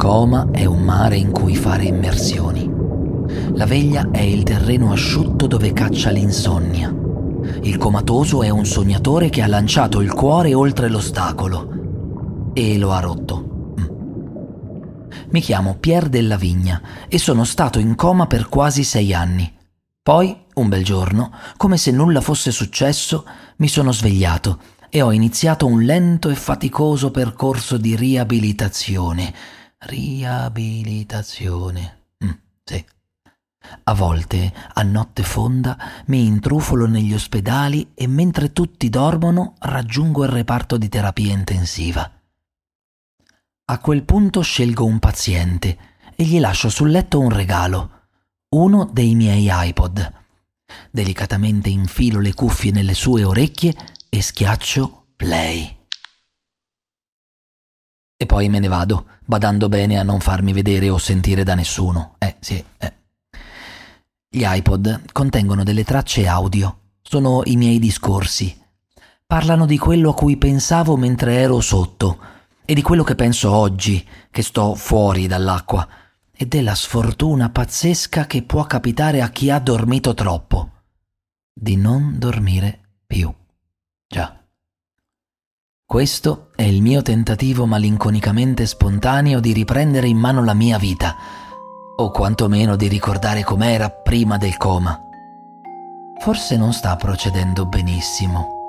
coma è un mare in cui fare immersioni. La veglia è il terreno asciutto dove caccia l'insonnia. Il comatoso è un sognatore che ha lanciato il cuore oltre l'ostacolo e lo ha rotto. Mi chiamo Pier della Vigna e sono stato in coma per quasi sei anni. Poi, un bel giorno, come se nulla fosse successo, mi sono svegliato e ho iniziato un lento e faticoso percorso di riabilitazione. Riabilitazione. Mm, sì. A volte, a notte fonda, mi intrufolo negli ospedali e mentre tutti dormono raggiungo il reparto di terapia intensiva. A quel punto scelgo un paziente e gli lascio sul letto un regalo, uno dei miei iPod. Delicatamente infilo le cuffie nelle sue orecchie e schiaccio play. E poi me ne vado, badando bene a non farmi vedere o sentire da nessuno. Eh, sì, eh. Gli iPod contengono delle tracce audio, sono i miei discorsi. Parlano di quello a cui pensavo mentre ero sotto e di quello che penso oggi, che sto fuori dall'acqua, e della sfortuna pazzesca che può capitare a chi ha dormito troppo, di non dormire più. Già. Questo è il mio tentativo malinconicamente spontaneo di riprendere in mano la mia vita, o quantomeno di ricordare com'era prima del coma. Forse non sta procedendo benissimo.